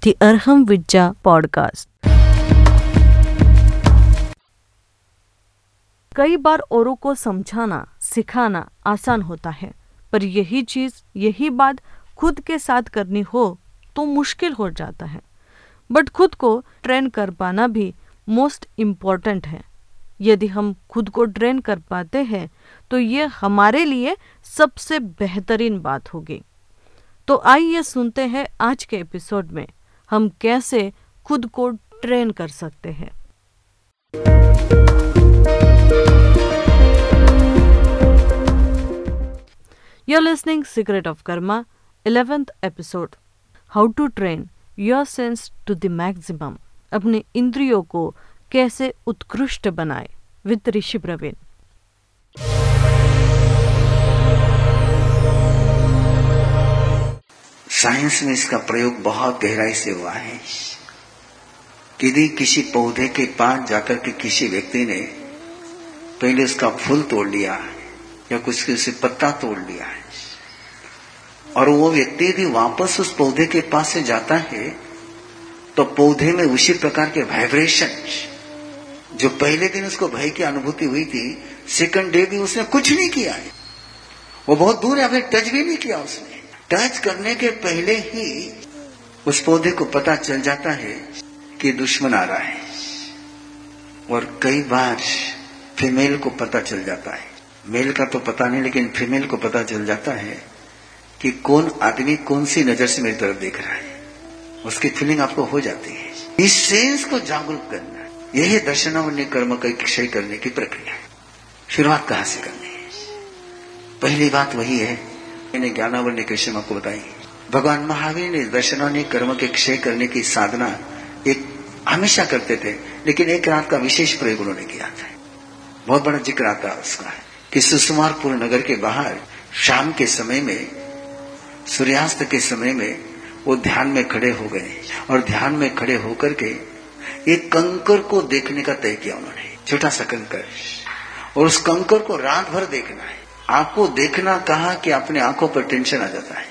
the Arham Vidya podcast. कई बार औरों को समझाना, सिखाना आसान होता है, पर यही चीज़, यही बात खुद के साथ करनी हो तो मुश्किल हो जाता है। बट खुद को ट्रेन कर पाना भी मोस्ट इंपॉर्टेंट है। यदि हम खुद को ट्रेन कर पाते हैं तो ये हमारे लिए सबसे बेहतरीन बात होगी। तो आइए सुनते हैं आज के एपिसोड में। हम कैसे खुद को ट्रेन कर सकते हैं। You listening secret of karma eleventh episode how to train your sense to the maximum अपने इंद्रियों को कैसे उत्कृष्ट बनाए। विद ऋषि प्रवीण साइंस में इसका प्रयोग बहुत गहराई से हुआ है। यदि किसी पौधे के पास जाकर के किसी व्यक्ति ने पहले उसका फूल तोड़ लिया या कुछ किसी पत्ता तोड़ लिया है, और वो व्यक्ति यदि वापस उस पौधे के पास से जाता है तो पौधे में उसी प्रकार के वाइब्रेशन जो पहले दिन उसको भय की अनुभूति हुई थी सेकंड डे भी उसने कुछ नहीं किया है। वो बहुत दूर है अभी टच भी नहीं किया उसने। टच करने के पहले ही उस पौधे को पता चल जाता है कि दुश्मन आ रहा है। और कई बार फीमेल को पता चल जाता है। मेल का तो पता नहीं, लेकिन फीमेल को पता चल जाता है कि कौन आदमी कौन सी नज़र से मेरी तरफ़ देख रहा है। उसकी फीलिंग आपको हो जाती है। इस सेंस को जागरूक करना, यही दर्शनावन्य कर्म का क्षय करने की प्रक्रिया। है शुरुआत कहाँ से करनी है? पहली बात वही है मैंने ज्ञानावन्य कृष्ण आपको बताई भगवान महावीर ने दर्शनावन्य कर्म के क्षय करने की साधना एक हमेशा करते थे, लेकिन एक रात का विशेष प्रयोग उन्होंने किया था। बहुत बड़ा ज़िक्र आता उसका, कि सुषमारपुर नगर के बाहर शाम के समय में, सूर्यास्त के समय में वो ध्यान में खड़े हो गए और ध्यान में खड़े होकर के एक कंकर को देखने का तय किया उन्होंने, छोटा सा कंकर। और उस कंकर को रात भर देखना है। आपको देखना कहा कि अपने आँखों पर टेंशन आ जाता है।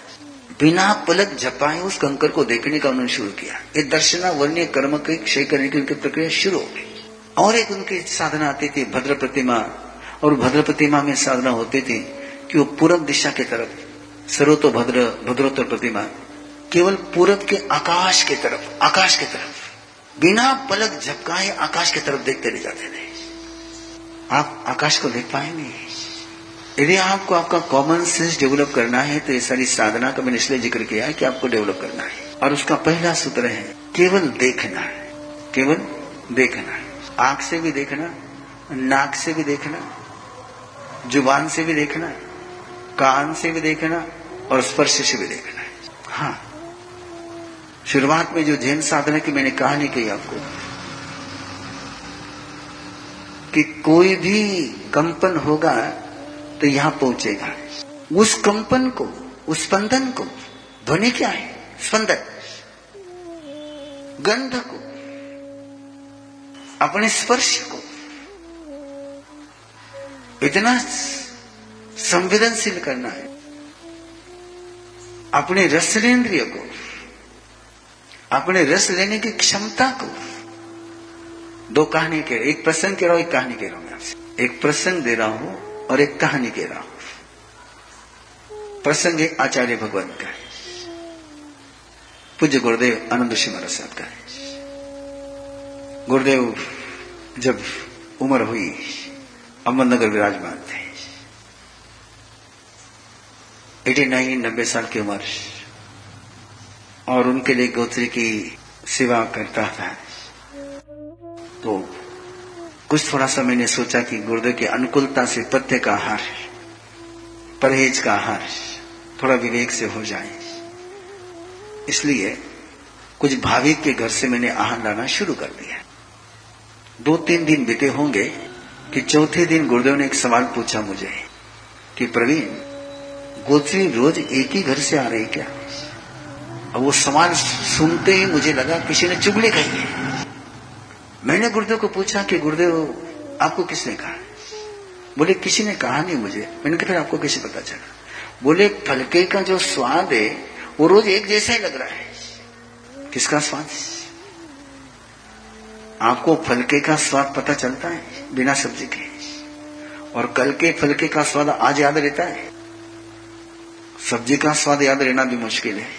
बिना पलक झपाए उस कंकर को देखने का उन्होंने शुरू किया। ये दर्शना वर्णीय कर्म के क्षय करने की उनकी प्रक्रिया शुरू हो गई। और एक उनकी साधना आती थी, भद्र प्रतिमा। और भद्र प्रतिमा में साधना होती थी कि वो पूरब दिशा की तरफ़ सरोतो भद्र, भद्रोत्तर प्रतिमा, केवल पूरब के आकाश की तरफ़, आकाश की तरफ़। बिना पलक झपकाए आकाश की तरफ़ देखते रह जाते थे। आप आकाश को देख पाए नहीं। यदि आपको आपका कॉमन सेंस डेवलप करना है तो ये सारी साधना का मैंने इसलिए ज़िक्र किया है कि आपको डेवलप करना है। और उसका पहला सूत्र है, केवल देखना है। केवल देखना है। आँख से भी देखना, नाक से भी देखना, ज़ुबान से भी देखना, कान से भी देखना और स्पर्श से भी देखना है। हाँ। शुरुआत में जो जैन साधना की मैंने कहानी कही आपको, कि कोई भी कंपन होगा तो यहाँ पहुंचेगा। उस कंपन को, उस स्पंदन को, ध्वनि क्या है? स्पंदन। गंध को, अपने स्पर्श को। इतना संवेदनशील करना है। अपने रसनेन्द्रिय को, अपने रस लेने की क्षमता को। दो कहानी के एक प्रसंग कह रहा हूँ, एक कहानी कह रहा हूँ आपसे। एक प्रसंग दे रहा हूँ और एक कहानी कह रहा हूँ। प्रसंग है आचार्य भगवान का है। पूज्य गुरुदेव आनंद सिंह महाराज साहब का है। गुरुदेव जब उम्र हुई, अहमदनगर विराजमान थे। एटी नाइन, नब्बे साल की उम्र। और उनके लिए गोत्री की सेवा करता था। तो कुछ थोड़ा सा मैंने सोचा कि गुरुदेव की अनुकूलता से पत्ते का आहार परहेज का आहार थोड़ा विवेक से हो जाए। इसलिए कुछ भाविक के घर से मैंने आहार लाना शुरू कर दिया। दो तीन दिन बीते होंगे कि चौथे दिन गुरुदेव ने एक सवाल पूछा मुझे कि प्रवीण, गोत्री रोज एक ही घर से आ रही क्या? अब वो सवाल सुनते ही मुझे लगा किसी ने चुगली कही है मैंने गुरुदेव को पूछा कि गुरुदेव, आपको किसने कहा? बोले, किसी ने कहा नहीं मुझे। मैंने कहा, फिर आपको कैसे पता चला? बोले, फलके का जो स्वाद है, वो रोज एक जैसा ही लग रहा है। किसका स्वाद? आपको फलके का स्वाद पता चलता है, बिना सब्ज़ी के। और कल के फलके का स्वाद आज याद रहता है। सब्ज़ी का स्वाद याद रहना भी मुश्किल है।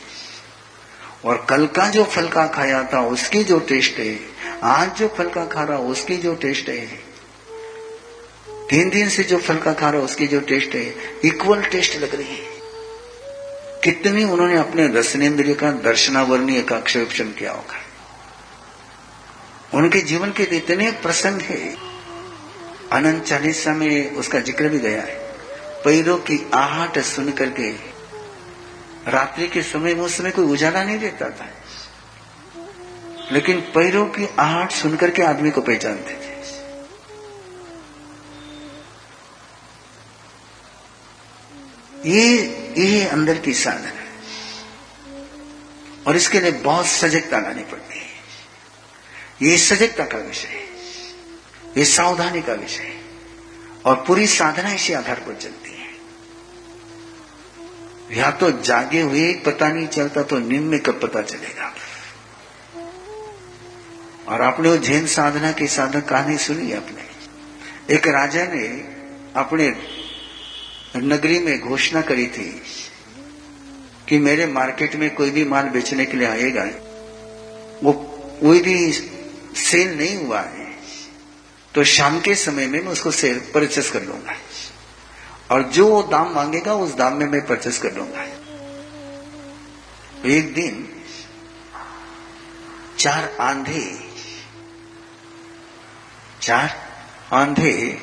और कल का जो फल का खाया था, उसकी जो टेस्ट है आज जो फल का खा रहा, उसकी जो टेस्ट है। तीन दिन से जो फल का खा रहा, उसकी जो टेस्ट है। इक्वल टेस्ट लग रही है। कितनी उन्होंने अपने रसनेन्द्रिय का दर्शनावर्णीय का अक्षरक्षण किया होगा। उनके जीवन के इतने प्रसंग है। अनंत चालीसा में उसका ज़िक्र भी गया है। पैरों की आहट सुन करके रात्रि के समय में उस समय कोई उजाला नहीं देता था। लेकिन पैरों की आहट सुनकर के आदमी को पहचानते थे। ये ये अंदर की साधना है। और इसके लिए बहुत सजगता लानी पड़ती है। ये सजगता का विषय है। ये सावधानी का विषय है। और पूरी साधना इसी आधार पर चलती है। या तो जागे हुए, पता नहीं चलता तो निम्न में कब पता चलेगा? और आपने वो जैन साधना की साधक कहानी सुनी आपने? एक राजा ने अपने नगरी में घोषणा करी थी कि मेरे मार्केट में कोई भी माल बेचने के लिए आएगा, वो कोई भी सेल नहीं हुआ है तो शाम के समय में मैं उसको सेल परचेस कर लूँगा। और जो वो दाम मांगेगा, उस दाम में मैं परचेस कर लूँगा। एक दिन चार आंधे चार आंधे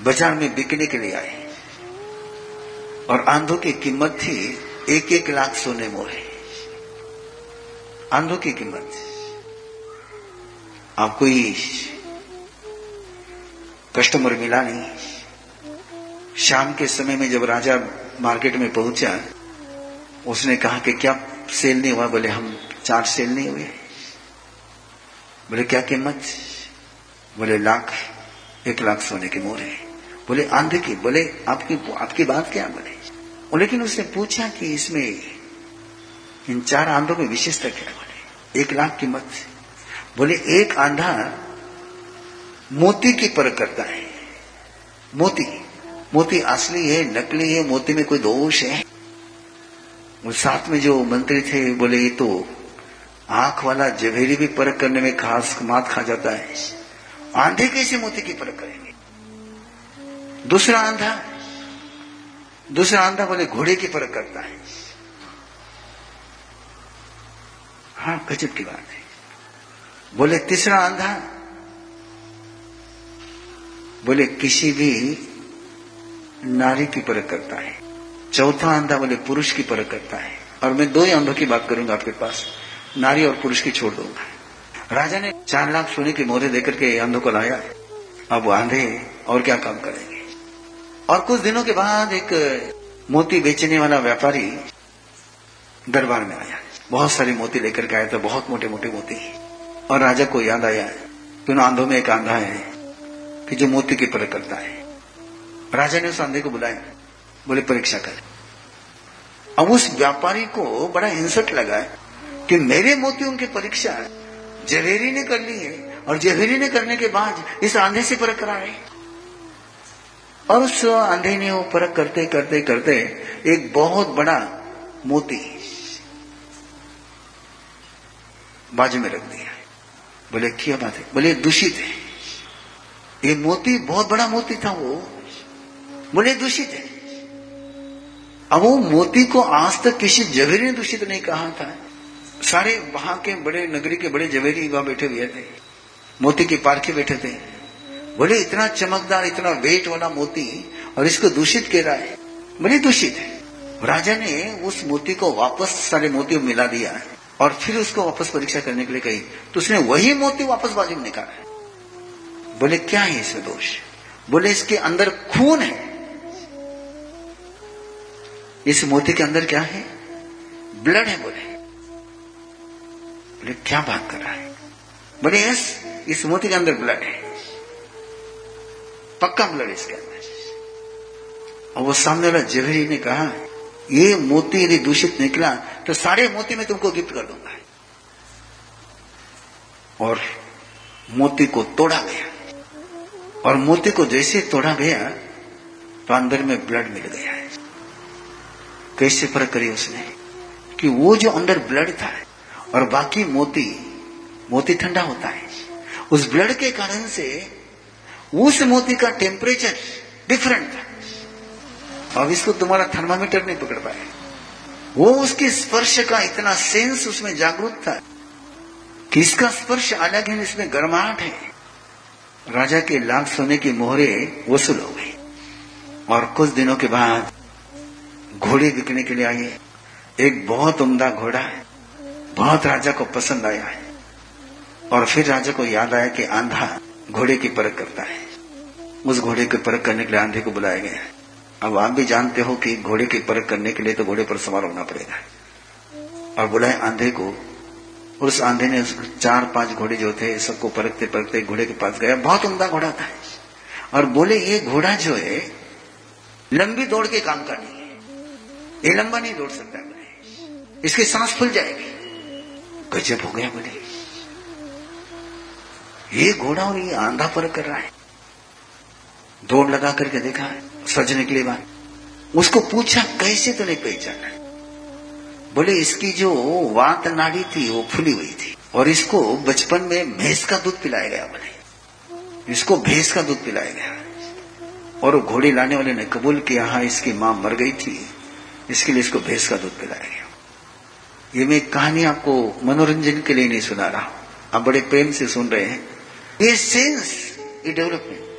बाज़ार में बिकने के लिए आए और आंधों की कीमत थी एक एक लाख सोने मोहे। आंधों की कीमत। आप कोई कस्टमर मिला नहीं। शाम के समय में जब राजा मार्केट में पहुँचा, उसने कहा कि क्या सेल नहीं हुआ? बोले, हम चार सेल नहीं हुए। बोले, क्या कीमत? बोले, लाख, एक लाख सोने के मोरे बोले, आंधे की, बोले, आपकी आपकी बात क्या बोले? लेकिन उसने पूछा कि इसमें इन चार आंधों में विशेषता क्या बोले? एक लाख कीमत बोले, एक आंधा मोती की परख करता है। मोती मोती असली है, नकली है, मोती में कोई दोष है? वो साथ में जो मंत्री थे, बोले, ये तो आँख वाला जवेरी भी परख करने में खास मात खा जाता है। आंधे कैसे मोती की परख करेंगे? दूसरा आंधा दूसरा आंधा बोले घोड़े की परख करता है। हाँ गजब की बात है। बोले तीसरा आंधा, बोले किसी भी नारी की परख करता है। चौथा आंधा बोले पुरुष की परख करता है। और मैं दो ही अंधों की बात करूँगा आपके पास। नारी और पुरुष की छोड़ दूँगा। राजा ने चार लाख सोने के मोहरे देकर के अंधों को लाया। अब आंधे और क्या काम करेंगे? और कुछ दिनों के बाद एक मोती बेचने वाला व्यापारी दरबार में आया। बहुत सारे मोती लेकर के आया था बहुत मोटे मोटे मोती। और राजा को याद आया कि आंधों में एक आंधा है कि जो मोती की परख करता है। राजा ने उस आंधे को बुलाया। बोले, परीक्षा कर। अब उस व्यापारी को बड़ा इंसट लगा कि मेरे मोतियों की परीक्षा जवेरी ने कर ली है। और जवेरी ने करने के बाद इस आंधे से परख करा रहे और उस आंधे ने वो परख करते करते करते एक बहुत बड़ा मोती बाजू में रख दिया। बोले, क्या बात है? बोले, दूषित है। ये मोती बहुत बड़ा मोती था वो। बोले, दूषित है। अब वो मोती को आज तक किसी जवेरी ने दूषित नहीं कहा था। सारे वहाँ के बड़े नगरी के बड़े जवेरी वहाँ बैठे हुए थे। मोती के पार्के बैठे थे। बोले, इतना चमकदार, इतना वेट वाला मोती और इसको दूषित कह रहा है बोले दूषित है। राजा ने उस मोती को वापस सारे मोती मिला दिया और फिर उसको वापस परीक्षा करने के लिए कही। तो उसने वही मोती वापस बाजू में निकाला। बोले, क्या है इसमें दोष? बोले, इसके अंदर खून है। इस मोती के अंदर क्या है? ब्लड है, बोले। बोले, क्या बात कर रहा है? बोले, यस, इस मोती के अंदर ब्लड है। पक्का ब्लड इसके अंदर. और वो सामने वाला जवेरी ने कहा, ये मोती यदि दूषित निकला तो सारे मोती मैं तुमको गिफ्ट कर दूँगा। और मोती को तोड़ा गया। और मोती को जैसे तोड़ा गया तो अंदर में ब्लड मिल गया है। कैसे फ़र्क करी उसने कि वो जो अंदर ब्लड था और बाकी मोती मोती ठंडा होता है। उस ब्लड के कारण से उस मोती का टेम्परेचर डिफरेंट था। अब इसको तुम्हारा थर्मामीटर नहीं पकड़ पाए वो उसके स्पर्श का इतना सेंस उसमें जागरूक था कि इसका स्पर्श अलग है, इसमें गर्माहट है। राजा के लाख सोने की मोहरे वसूल हो गई और कुछ दिनों के बाद घोड़े बिकने के लिए आए। एक बहुत उम्दा घोड़ा है। बहुत राजा को पसंद आया है। और फिर राजा को याद आया कि आंधा घोड़े की परख करता है। उस घोड़े की परख करने के लिए आंधे को बुलाया गया अब आप भी जानते हो कि घोड़े की परख करने के लिए तो घोड़े पर सवार होना पड़ेगा। और बुलाए आंधे को। उस आंधे ने चार पाँच घोड़े जो थे, सबको परखते परखते घोड़े के पास गया। बहुत उमदा घोड़ा था। और बोले, ये घोड़ा जो है, लंबी दौड़ के काम का नहीं है ये लंबा नहीं दौड़ सकता इसकी सांस फुल जाएगी। गजब हो गया बोले ये घोड़ा और ये आंधा पर कर रहा है। दौड़ लगा करके देखा, सजने के लिए बात उसको पूछा, कैसे तो नहीं पहचाना? बोले, इसकी जो वात नाड़ी थी, वो फुली हुई थी और इसको बचपन में भैंस का दूध पिलाया गया बोले। इसको भैंस का दूध पिलाया गया। और घोड़े लाने वाले ने कबूल किया हाँ इसकी माँ मर गई थी, इसके लिए इसको भैंस का दूध पिलाया गया। ये मैं कहानी आपको मनोरंजन के लिए नहीं सुना रहा। आप बड़े प्रेम से सुन रहे हैं। ये सेंस ये डेवलपमेंट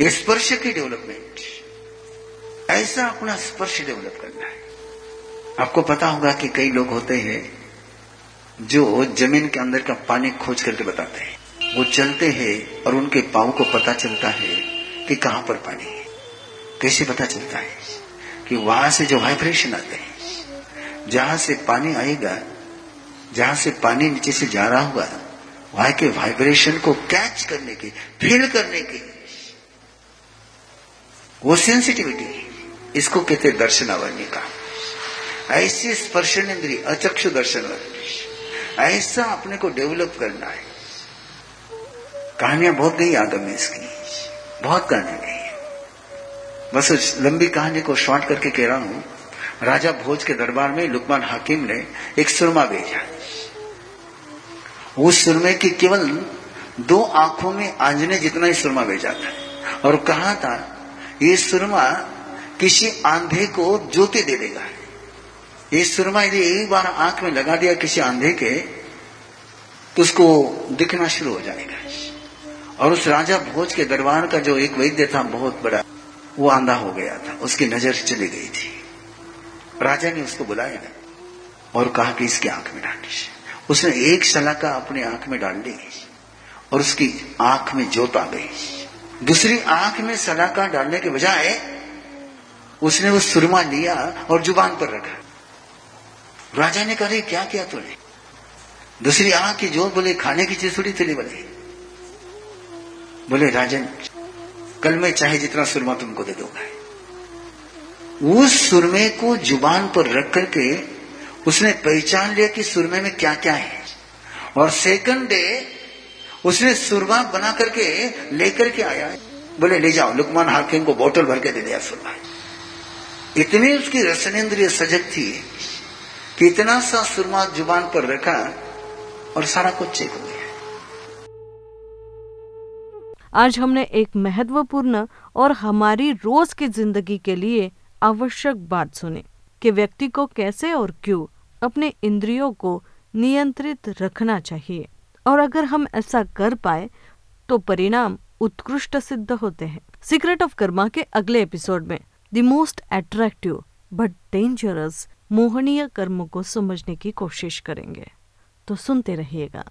ये स्पर्श की डेवलपमेंट ऐसा अपना स्पर्श डेवलप करना है। आपको पता होगा कि कई लोग होते हैं जो ज़मीन के अंदर का पानी खोज करके बताते हैं। वो चलते हैं और उनके पाव को पता चलता है कि कहाँ पर पानी है। कैसे पता चलता है कि वहाँ से जो वाइब्रेशन आते हैं जहाँ से पानी आएगा, जहाँ से पानी नीचे से जा रहा होगा, वहाँ के वाइब्रेशन को कैच करने की फील करने की। वो सेंसिटिविटी इसको कहते दर्शन दर्शनावरणी का। ऐसी स्पर्शन इंद्री अचक्षु दर्शन ऐसा अपने को डेवलप करना है। कहानियाँ बहुत गई आदम में इसकी। बहुत कहानियाँ गई बस लंबी कहानी को शॉर्ट करके कह रहा हूँ। राजा भोज के दरबार में लुकमान हाकिम ने एक सुरमा भेजा। उस सुरमे की केवल दो आँखों में आंजने जितना ही सुरमा भेजा था। और कहा था, ये सुरमा किसी आंधे को ज्योति दे देगा। ये सुरमा यदि एक बार आँख में लगा दिया किसी आंधे के तो उसको दिखना शुरू हो जाएगा। और उस राजा भोज के दरबार का जो एक वैद्य था, बहुत बड़ा, वो आंधा हो गया था। उसकी नज़र चली गई थी। राजा ने उसको बुलाया और कहा कि इसकी आँख में डाल उसने एक सलाका अपनी आँख में डाल दी और उसकी आँख में जोत आ गई। दूसरी आँख में सलाका डालने के बजाय उसने वो सुरमा लिया और ज़ुबान पर रखा। राजा ने कहा क्या किया तूने? दूसरी आँख की जोत बोले, खाने की चीज़ थोड़ी थी बोले बोले, राजन, कल मैं चाहे जितना सुरमा तुमको दे दूँगा। उस सुरमे को ज़ुबान पर रख करके उसने पहचान लिया कि सुरमे में क्या क्या है। और सेकंड डे उसने सुरमा बना करके लेकर के आया। बोले, ले जाओ, लुकमान हाकिम को बोतल भर के दे दिया सुरमा इतनी उसकी रसनेन्द्रिय सजग थी कि इतना सा सुरमा ज़ुबान पर रखा और सारा कुछ चेक हो गया। आज हमने एक महत्वपूर्ण और हमारी रोज की ज़िंदगी के लिए आवश्यक बात सुने कि व्यक्ति को कैसे और क्यों अपने इंद्रियों को नियंत्रित रखना चाहिए। और अगर हम ऐसा कर पाए तो परिणाम उत्कृष्ट सिद्ध होते हैं। सीक्रेट ऑफ़ कर्मा के अगले एपिसोड में the most attractive but dangerous मोहनीय कर्म को समझने की कोशिश करेंगे। तो सुनते रहिएगा।